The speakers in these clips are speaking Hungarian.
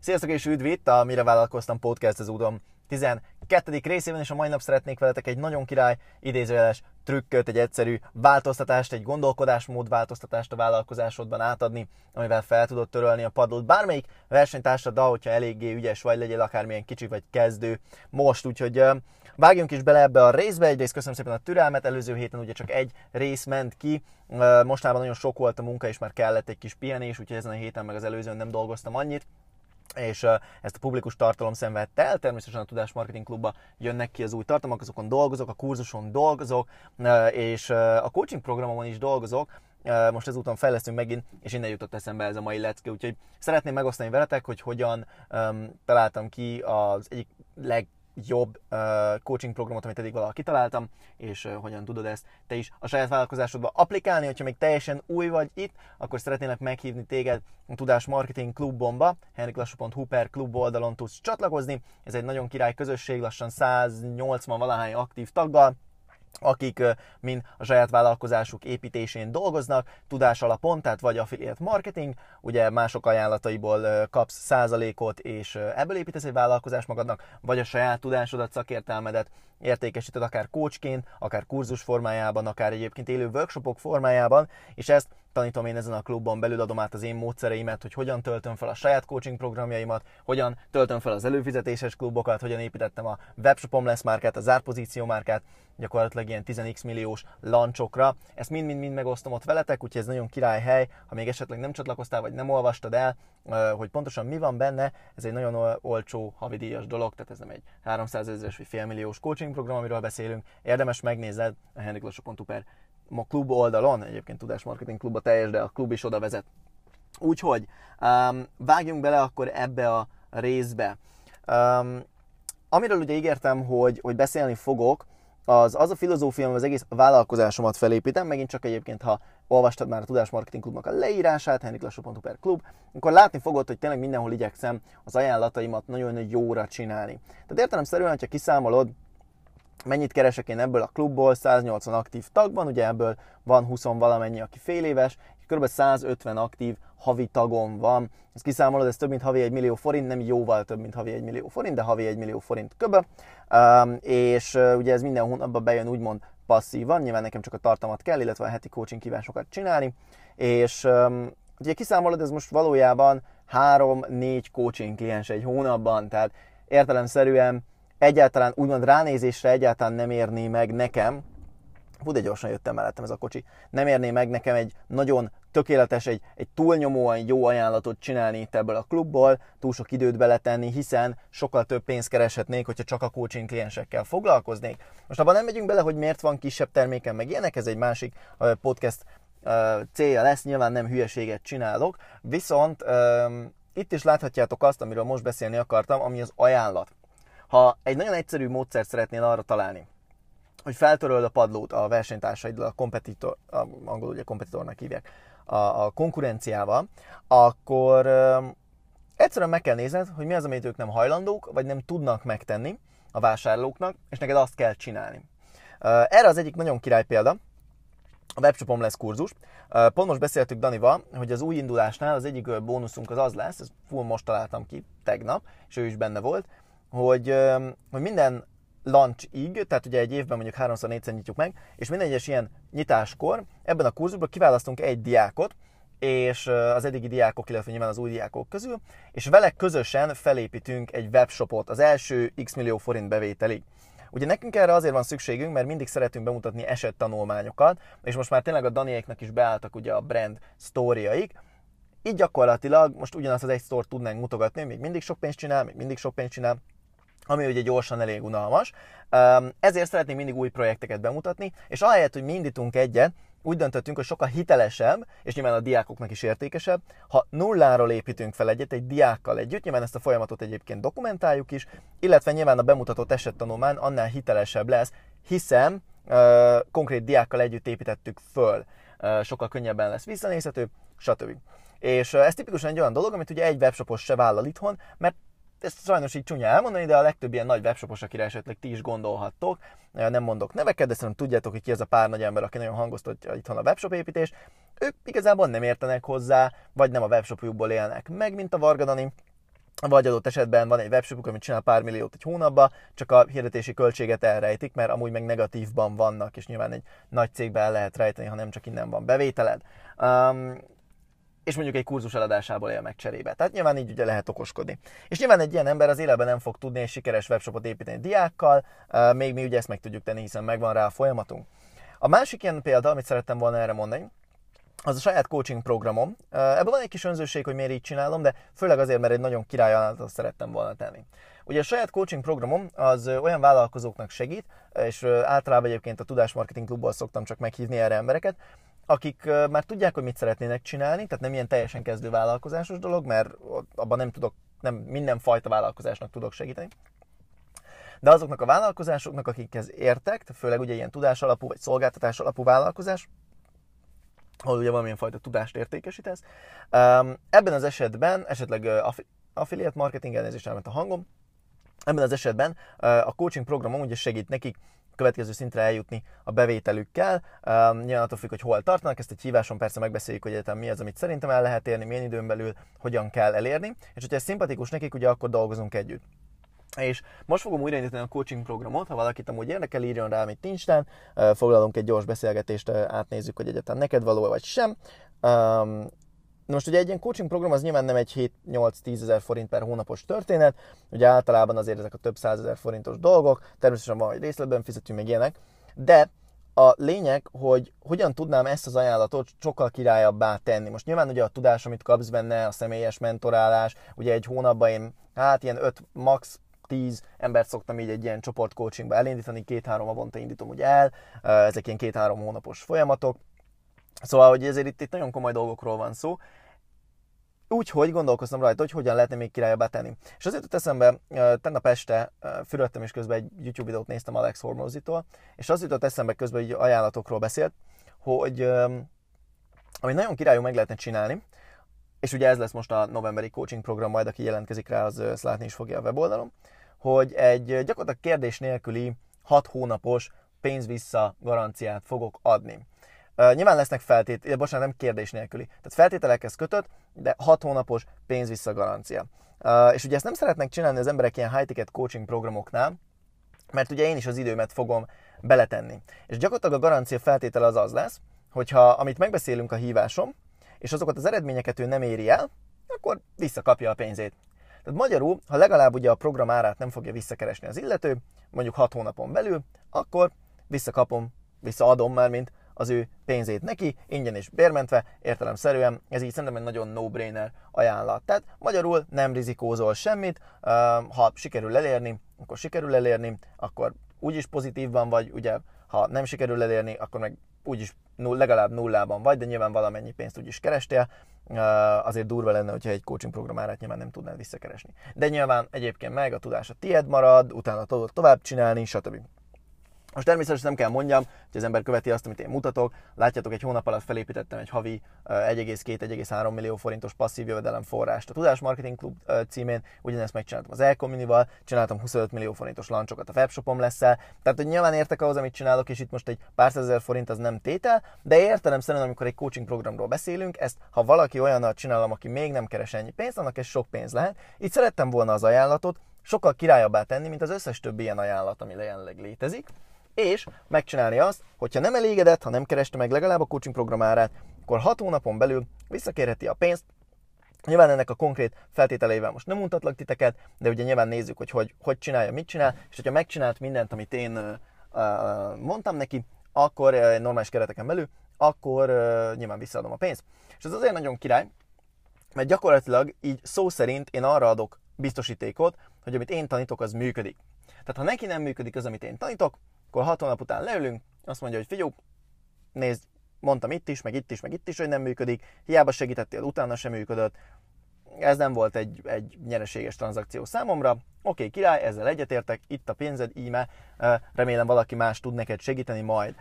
Sziasztok és üdv itt a Mire Vállalkoztam Podcast az úton 12. részében, és a mai nap szeretnék veletek egy nagyon király idézőjeles trükköt, egy egyszerű változtatást, egy gondolkodásmód változtatást a vállalkozásodban átadni, amivel fel tudod törölni a padlót. Bármelyik versenytársaddal, hogyha eléggé ügyes vagy, legyél akármilyen kicsi vagy kezdő most, úgyhogy vágjunk is bele ebbe a részbe. Egyrészt köszönöm szépen a türelmet, előző héten ugye csak egy rész ment ki, mostában nagyon sok volt a munka, és már kellett egy kis pihenés, úgyhogy ezen a héten meg az előzőn nem dolgoztam annyit és ezt a publikus tartalom szenvedte el. Természetesen a Tudás Marketing Klubba jönnek ki az új tartalmak, azokon dolgozok, a kurzuson dolgozok, és a coaching programomon is dolgozok, most ezúton fejlesztünk megint, és innen jutott eszembe ez a mai lecke, úgyhogy szeretném megosztani veletek, hogy hogyan um, találtam ki az egyik leg jobb uh, coaching programot, amit eddig valaha kitaláltam, és uh, hogyan tudod ezt te is a saját vállalkozásodba applikálni. Hogyha még teljesen új vagy itt, akkor szeretnélek meghívni téged a Tudás Marketing Klubomba, henriklassú.hu per klub oldalon tudsz csatlakozni. Ez egy nagyon király közösség, lassan 180 valahány aktív taggal, akik mind a saját vállalkozásuk építésén dolgoznak, tudás alapon, tehát vagy affiliate marketing, ugye mások ajánlataiból kapsz százalékot, és ebből építesz egy vállalkozást magadnak, vagy a saját tudásodat, szakértelmedet értékesíted akár coachként, akár kurzus formájában, akár egyébként élő workshopok formájában, és ezt tanítom én ezen a klubban belül, adom át az én módszereimet, hogy hogyan töltöm fel a saját coaching programjaimat, hogyan töltöm fel az előfizetéses klubokat, hogyan építettem a webshopom lesz márkát, a zárpozíció márkát, gyakorlatilag ilyen 10x milliós lancsokra. Ezt mind-mind-mind megosztom ott veletek, úgyhogy ez nagyon király hely, ha még esetleg nem csatlakoztál, vagy nem olvastad el, hogy pontosan mi van benne, ez egy nagyon olcsó havidíjas dolog, tehát ez nem egy 300 ezeres vagy félmilliós coaching program, amiről beszélünk. Érdemes megnézned a henriklassó.hu per a klub oldalon, egyébként Tudás Marketing Klub a teljes, de a klub is oda vezet. Úgyhogy um, vágjunk bele akkor ebbe a részbe. Um, amiről ugye ígértem, hogy, hogy beszélni fogok, az, az a filozófia, az egész vállalkozásomat felépítem, megint csak egyébként, ha olvastad már a Tudás Marketing Klubnak a leírását, henriklassó.hu per klub, akkor látni fogod, hogy tényleg mindenhol igyekszem az ajánlataimat nagyon jóra csinálni. Tehát értelemszerűen, hogyha kiszámolod, mennyit keresek én ebből a klubból, 180 aktív tagban, ugye ebből van 20 valamennyi, aki fél éves, kb. 150 aktív havi tagom van. Ezt kiszámolod, ez több mint havi 1 millió forint, nem jóval több, mint havi 1 millió forint, de havi 1 millió forint köbö. Um, és uh, ugye ez minden hónapban bejön úgymond passzívan, nyilván nekem csak a tartalmat kell, illetve a heti coaching kívásokat csinálni, és um, ugye kiszámolod, ez most valójában 3-4 coaching kliens egy hónapban, tehát értelemszerűen egyáltalán úgymond ránézésre egyáltalán nem érné meg nekem, hú, de gyorsan jöttem mellettem ez a kocsi, nem érné meg nekem egy nagyon tökéletes, egy, egy túlnyomóan jó ajánlatot csinálni itt ebből a klubból, túl sok időt beletenni, hiszen sokkal több pénzt kereshetnék, hogyha csak a coaching kliensekkel foglalkoznék. Most abban nem megyünk bele, hogy miért van kisebb terméken, meg ilyenek, ez egy másik podcast célja lesz, nyilván nem hülyeséget csinálok, viszont itt is láthatjátok azt, amiről most beszélni akartam, ami az ajánlat. Ha egy nagyon egyszerű módszert szeretnél arra találni, hogy feltöröld a padlót a versenytársaiddal, a kompetitor, a, angolul ugye kompetitornak hívják, a, a konkurenciával, akkor ö, egyszerűen meg kell nézned, hogy mi az, amit ők nem hajlandók, vagy nem tudnak megtenni a vásárlóknak, és neked azt kell csinálni. Erre az egyik nagyon király példa, a webshopom lesz kurzus. Pont most beszéltük Danival, hogy az új indulásnál az egyik bónuszunk az az lesz, ezt full most találtam ki tegnap, és ő is benne volt, hogy, hogy minden launch-ig, tehát ugye egy évben mondjuk 3-4-szer nyitjuk meg, és minden egyes ilyen nyitáskor ebben a kurzusban kiválasztunk egy diákot, és az eddigi diákok, illetve nyilván az új diákok közül, és vele közösen felépítünk egy webshopot az első x millió forint bevételig. Ugye nekünk erre azért van szükségünk, mert mindig szeretünk bemutatni esettanulmányokat, és most már tényleg a Daniéknak is beálltak ugye a brand sztóriaik, így gyakorlatilag most ugyanazt az egy sztort tudnánk mutogatni, még mindig sok pénzt csinál, még mindig sok pénzt csinál, ami ugye gyorsan elég unalmas. Ezért szeretnénk mindig új projekteket bemutatni, és ahelyett, hogy mi indítunk egyet, úgy döntöttünk, hogy sokkal hitelesebb, és nyilván a diákoknak is értékesebb, ha nulláról építünk fel egyet, egy diákkal együtt, nyilván ezt a folyamatot egyébként dokumentáljuk is, illetve nyilván a bemutatott esettanulmány annál hitelesebb lesz, hiszen uh, konkrét diákkal együtt építettük föl, uh, sokkal könnyebben lesz visszanézhető, stb. És ez tipikusan egy olyan dolog, amit ugye egy webshopos se vállal itthon, mert ezt sajnos így csúnya elmondani, de a legtöbb ilyen nagy webshopos, akire esetleg ti is gondolhattok, nem mondok neveket, de szerintem tudjátok, hogy ki ez a pár nagy ember, aki nagyon hangoztatja itthon a webshop építést, ők igazából nem értenek hozzá, vagy nem a webshopjukból élnek meg, mint a Vargadani, vagy adott esetben van egy webshopuk, amit csinál pár milliót egy hónapba, csak a hirdetési költséget elrejtik, mert amúgy meg negatívban vannak, és nyilván egy nagy cégbe el lehet rejteni, ha nem csak innen van bevételed. Um, és mondjuk egy kurzus eladásából él meg cserébe. Tehát nyilván így ugye lehet okoskodni. És nyilván egy ilyen ember az életben nem fog tudni egy sikeres webshopot építeni diákkal, még mi ugye ezt meg tudjuk tenni, hiszen megvan rá a folyamatunk. A másik ilyen példa, amit szerettem volna erre mondani, az a saját coaching programom. Ebből van egy kis önzőség, hogy miért így csinálom, de főleg azért, mert egy nagyon király szerettem volna tenni. Ugye a saját coaching programom az olyan vállalkozóknak segít, és általában egyébként a Tudásmarketing Klubból szoktam csak meghívni erre embereket, akik már tudják, hogy mit szeretnének csinálni, tehát nem ilyen teljesen kezdő vállalkozásos dolog, mert abban nem tudok, nem minden fajta vállalkozásnak tudok segíteni. De azoknak a vállalkozásoknak, akikhez értek, főleg ugye ilyen tudás alapú vagy szolgáltatás alapú vállalkozás, ahol ugye valamilyen fajta tudást értékesítesz. Ebben az esetben esetleg affiliate marketing elnézést elment a hangom, ebben az esetben a coaching programom ugye segít nekik következő szintre eljutni a bevételükkel. Um, nyilván attól függ, hogy hol tartanak, ezt egy híváson persze megbeszéljük, hogy egyetem mi az, amit szerintem el lehet érni, milyen időn belül, hogyan kell elérni, és hogyha ez szimpatikus nekik, ugye akkor dolgozunk együtt. És most fogom újraindítani a coaching programot, ha valakit amúgy érdekel, írjon rá, amit Instán, foglalunk egy gyors beszélgetést, átnézzük, hogy egyetem neked való vagy sem. Um, most ugye egy ilyen coaching program az nyilván nem egy 7-8-10 ezer forint per hónapos történet, ugye általában azért ezek a több százezer forintos dolgok, természetesen van, hogy részletben fizetünk meg ilyenek, de a lényeg, hogy hogyan tudnám ezt az ajánlatot sokkal királyabbá tenni. Most nyilván ugye a tudás, amit kapsz benne, a személyes mentorálás, ugye egy hónapban én hát ilyen 5, max. 10 embert szoktam így egy ilyen csoport coachingba elindítani, két-három avonta indítom ugye el, ezek ilyen két-három hónapos folyamatok, Szóval, hogy ezért itt, itt nagyon komoly dolgokról van szó, Úgyhogy gondolkoztam rajta, hogy hogyan lehetne még királyabbá tenni. És azért jut eszembe, tegnap este fürödtem, és közben egy YouTube videót néztem Alex Hormozitól, és az jutott eszembe közben, hogy ajánlatokról beszélt, hogy ami nagyon királyú meg lehetne csinálni, és ugye ez lesz most a novemberi coaching program, majd aki jelentkezik rá, az ezt látni is fogja a weboldalon, hogy egy gyakorlatilag kérdés nélküli 6 hónapos pénz-vissza garanciát fogok adni. Uh, nyilván lesznek feltételek, bocsánat, nem kérdés nélküli. Tehát feltételekhez kötött, de 6 hónapos pénz garancia. Uh, és ugye ezt nem szeretnek csinálni az emberek ilyen high-ticket coaching programoknál, mert ugye én is az időmet fogom beletenni. És gyakorlatilag a garancia feltétele az az lesz, hogyha amit megbeszélünk a hívásom, és azokat az eredményeket ő nem éri el, akkor visszakapja a pénzét. Tehát magyarul, ha legalább ugye a program árát nem fogja visszakeresni az illető, mondjuk 6 hónapon belül, akkor visszakapom, visszaadom már, mint az ő pénzét neki, ingyen és bérmentve, értelemszerűen, ez így szerintem egy nagyon no-brainer ajánlat. Tehát magyarul nem rizikózol semmit, ha sikerül elérni, akkor sikerül elérni, akkor úgyis pozitívban vagy, ugye, ha nem sikerül elérni, akkor meg úgyis null, legalább nullában vagy, de nyilván valamennyi pénzt úgyis kerestél, azért durva lenne, hogyha egy coaching program árát nyilván nem tudnád visszakeresni. De nyilván egyébként meg a tudás a tied marad, utána tudod tovább csinálni, stb. Most természetesen nem kell mondjam, hogy az ember követi azt, amit én mutatok. Látjátok, egy hónap alatt felépítettem egy havi 1,2-1,3 millió forintos passzív jövedelem forrást a Tudás Marketing Klub címén. Ugyanezt megcsináltam az Elcommunival, csináltam 25 millió forintos lancsokat a webshopom lesz Tehát, hogy nyilván értek ahhoz, amit csinálok, és itt most egy pár százezer forint az nem tétel, de értelem szerint, amikor egy coaching programról beszélünk, ezt ha valaki olyannal csinálom, aki még nem keres ennyi pénzt, annak ez sok pénz lehet. Itt szerettem volna az ajánlatot, sokkal királyabbá tenni, mint az összes többi ilyen ajánlat, ami jelenleg létezik és megcsinálni azt, hogyha nem elégedett, ha nem kereste meg legalább a coaching programárát, akkor 6 hónapon belül visszakérheti a pénzt, Nyilván ennek a konkrét feltételeivel most nem mutatlak titeket, de ugye nyilván nézzük, hogy hogy, hogy csinálja, mit csinál, és hogyha megcsinált mindent, amit én uh, mondtam neki, akkor uh, normális kereteken belül, akkor uh, nyilván visszaadom a pénzt. És ez azért nagyon király, mert gyakorlatilag így szó szerint én arra adok biztosítékot, hogy amit én tanítok, az működik. Tehát ha neki nem működik az, amit én tanítok, akkor hat hónap után leülünk, azt mondja, hogy figyelj, nézd, mondtam itt is, meg itt is, meg itt is, hogy nem működik, hiába segítettél, utána sem működött, ez nem volt egy, egy nyereséges tranzakció számomra. Oké, okay, király, ezzel egyetértek, itt a pénzed, íme, remélem valaki más tud neked segíteni majd.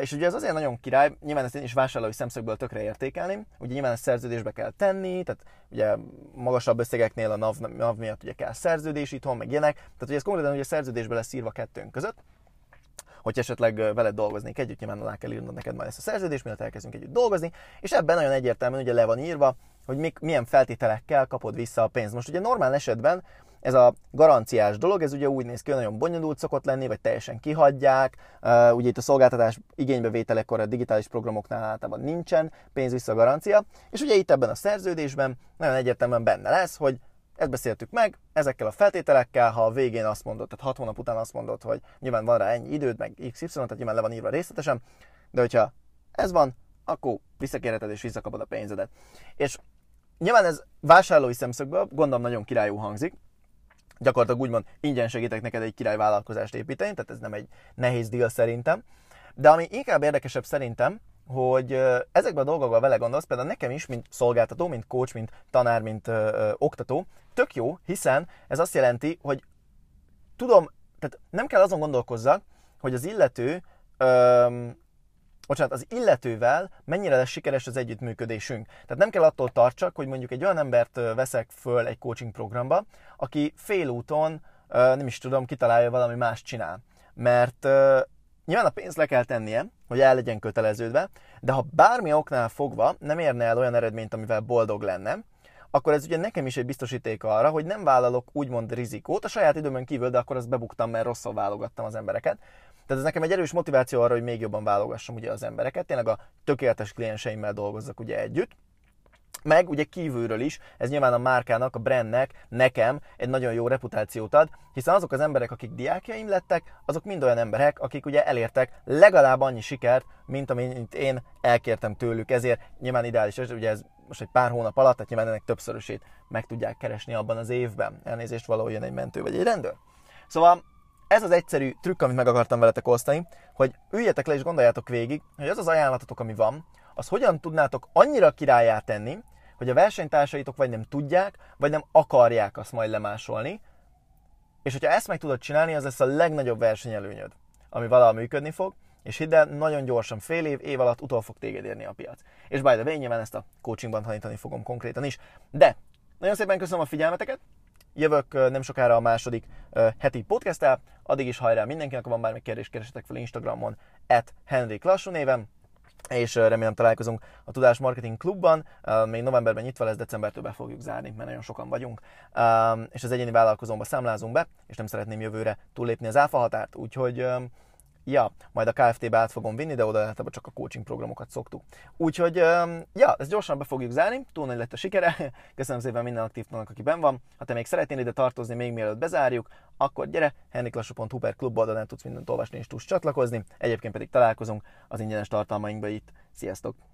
És ugye ez azért nagyon király, nyilván ezt én is vásárlói szemszögből tökre értékelném, ugye nyilván ezt szerződésbe kell tenni, tehát ugye magasabb összegeknél a NAV, NAV miatt ugye kell szerződés itthon, meg ilyenek, tehát ugye ez konkrétan ugye szerződésbe lesz írva kettőnk között, hogy esetleg veled dolgoznék együtt, nyilván alá kell írnod neked majd ezt a szerződést, mielőtt elkezdünk együtt dolgozni, és ebben nagyon egyértelműen ugye le van írva, hogy mik, milyen feltételekkel kapod vissza a pénzt. Most ugye normál esetben ez a garanciás dolog, ez ugye úgy néz ki, hogy nagyon bonyolult szokott lenni, vagy teljesen kihagyják. Uh, ugye itt a szolgáltatás igénybevételekor a digitális programoknál általában nincsen pénz vissza garancia, és ugye itt ebben a szerződésben nagyon egyértelműen benne lesz, hogy ezt beszéltük meg, ezekkel a feltételekkel, ha a végén azt mondod, tehát 6 hónap után azt mondod, hogy nyilván van rá ennyi időd, meg XY, tehát nyilván le van írva részletesen, de hogyha ez van, akkor visszakérheted és visszakapod a pénzedet. És nyilván ez vásárlói szemszögből gondolom nagyon királyú hangzik, gyakorlatilag úgymond ingyen segítek neked egy király vállalkozást építeni, tehát ez nem egy nehéz deal szerintem. De ami inkább érdekesebb szerintem, hogy ezekben a dolgokban vele gondolsz, például nekem is, mint szolgáltató, mint coach, mint tanár, mint ö, ö, oktató, tök jó, hiszen ez azt jelenti, hogy tudom, tehát nem kell azon gondolkozzak, hogy az illető ö, bocsánat, az illetővel mennyire lesz sikeres az együttműködésünk. Tehát nem kell attól tartsak, hogy mondjuk egy olyan embert veszek föl egy coaching programba, aki félúton, nem is tudom, kitalálja valami más csinál. Mert nyilván a pénzt le kell tennie, hogy el legyen köteleződve, de ha bármi oknál fogva nem érne el olyan eredményt, amivel boldog lenne, akkor ez ugye nekem is egy biztosíték arra, hogy nem vállalok úgymond rizikót a saját időmön kívül, de akkor azt bebuktam, mert rosszul válogattam az embereket. Tehát ez nekem egy erős motiváció arra, hogy még jobban válogassam ugye az embereket, tényleg a tökéletes klienseimmel dolgozzak ugye együtt. Meg ugye kívülről is, ez nyilván a márkának, a brandnek, nekem egy nagyon jó reputációt ad, hiszen azok az emberek, akik diákjaim lettek, azok mind olyan emberek, akik ugye elértek legalább annyi sikert, mint amit én elkértem tőlük. Ezért nyilván ideális, ugye ez most egy pár hónap alatt, tehát nyilván ennek többszörösét meg tudják keresni abban az évben. Elnézést valahol jön egy mentő vagy egy rendőr. Szóval ez az egyszerű trükk, amit meg akartam veletek osztani, hogy üljetek le és gondoljátok végig, hogy az az ajánlatotok, ami van, az hogyan tudnátok annyira királyá tenni, hogy a versenytársaitok vagy nem tudják, vagy nem akarják azt majd lemásolni, és hogyha ezt meg tudod csinálni, az lesz a legnagyobb versenyelőnyöd, ami valaha működni fog, és hidd el, nagyon gyorsan, fél év, év alatt utol fog téged érni a piac. És by the way, nyilván ezt a coachingban tanítani fogom konkrétan is. De nagyon szépen köszönöm a figyelmeteket, Jövök nem sokára a második heti podcast addig is hajrá mindenkinek, ha van bármi kérdés, keresetek fel Instagramon, at Henrik Lassú névem, és remélem találkozunk a Tudás Marketing Klubban, még novemberben nyitva lesz, decembertől be fogjuk zárni, mert nagyon sokan vagyunk, és az egyéni vállalkozómba számlázunk be, és nem szeretném jövőre túllépni az áfa határt, úgyhogy ja, majd a KFT-be át fogom vinni, de oda általában csak a coaching programokat szoktuk. Úgyhogy, ja, ezt gyorsan be fogjuk zárni, túl nagy lett a sikere. Köszönöm szépen minden aktívnak, aki ben van. Ha te még szeretnél ide tartozni, még mielőtt bezárjuk, akkor gyere, henniklassú.hu per klub oldalán tudsz mindent olvasni és tudsz csatlakozni. Egyébként pedig találkozunk az ingyenes tartalmainkba itt. Sziasztok!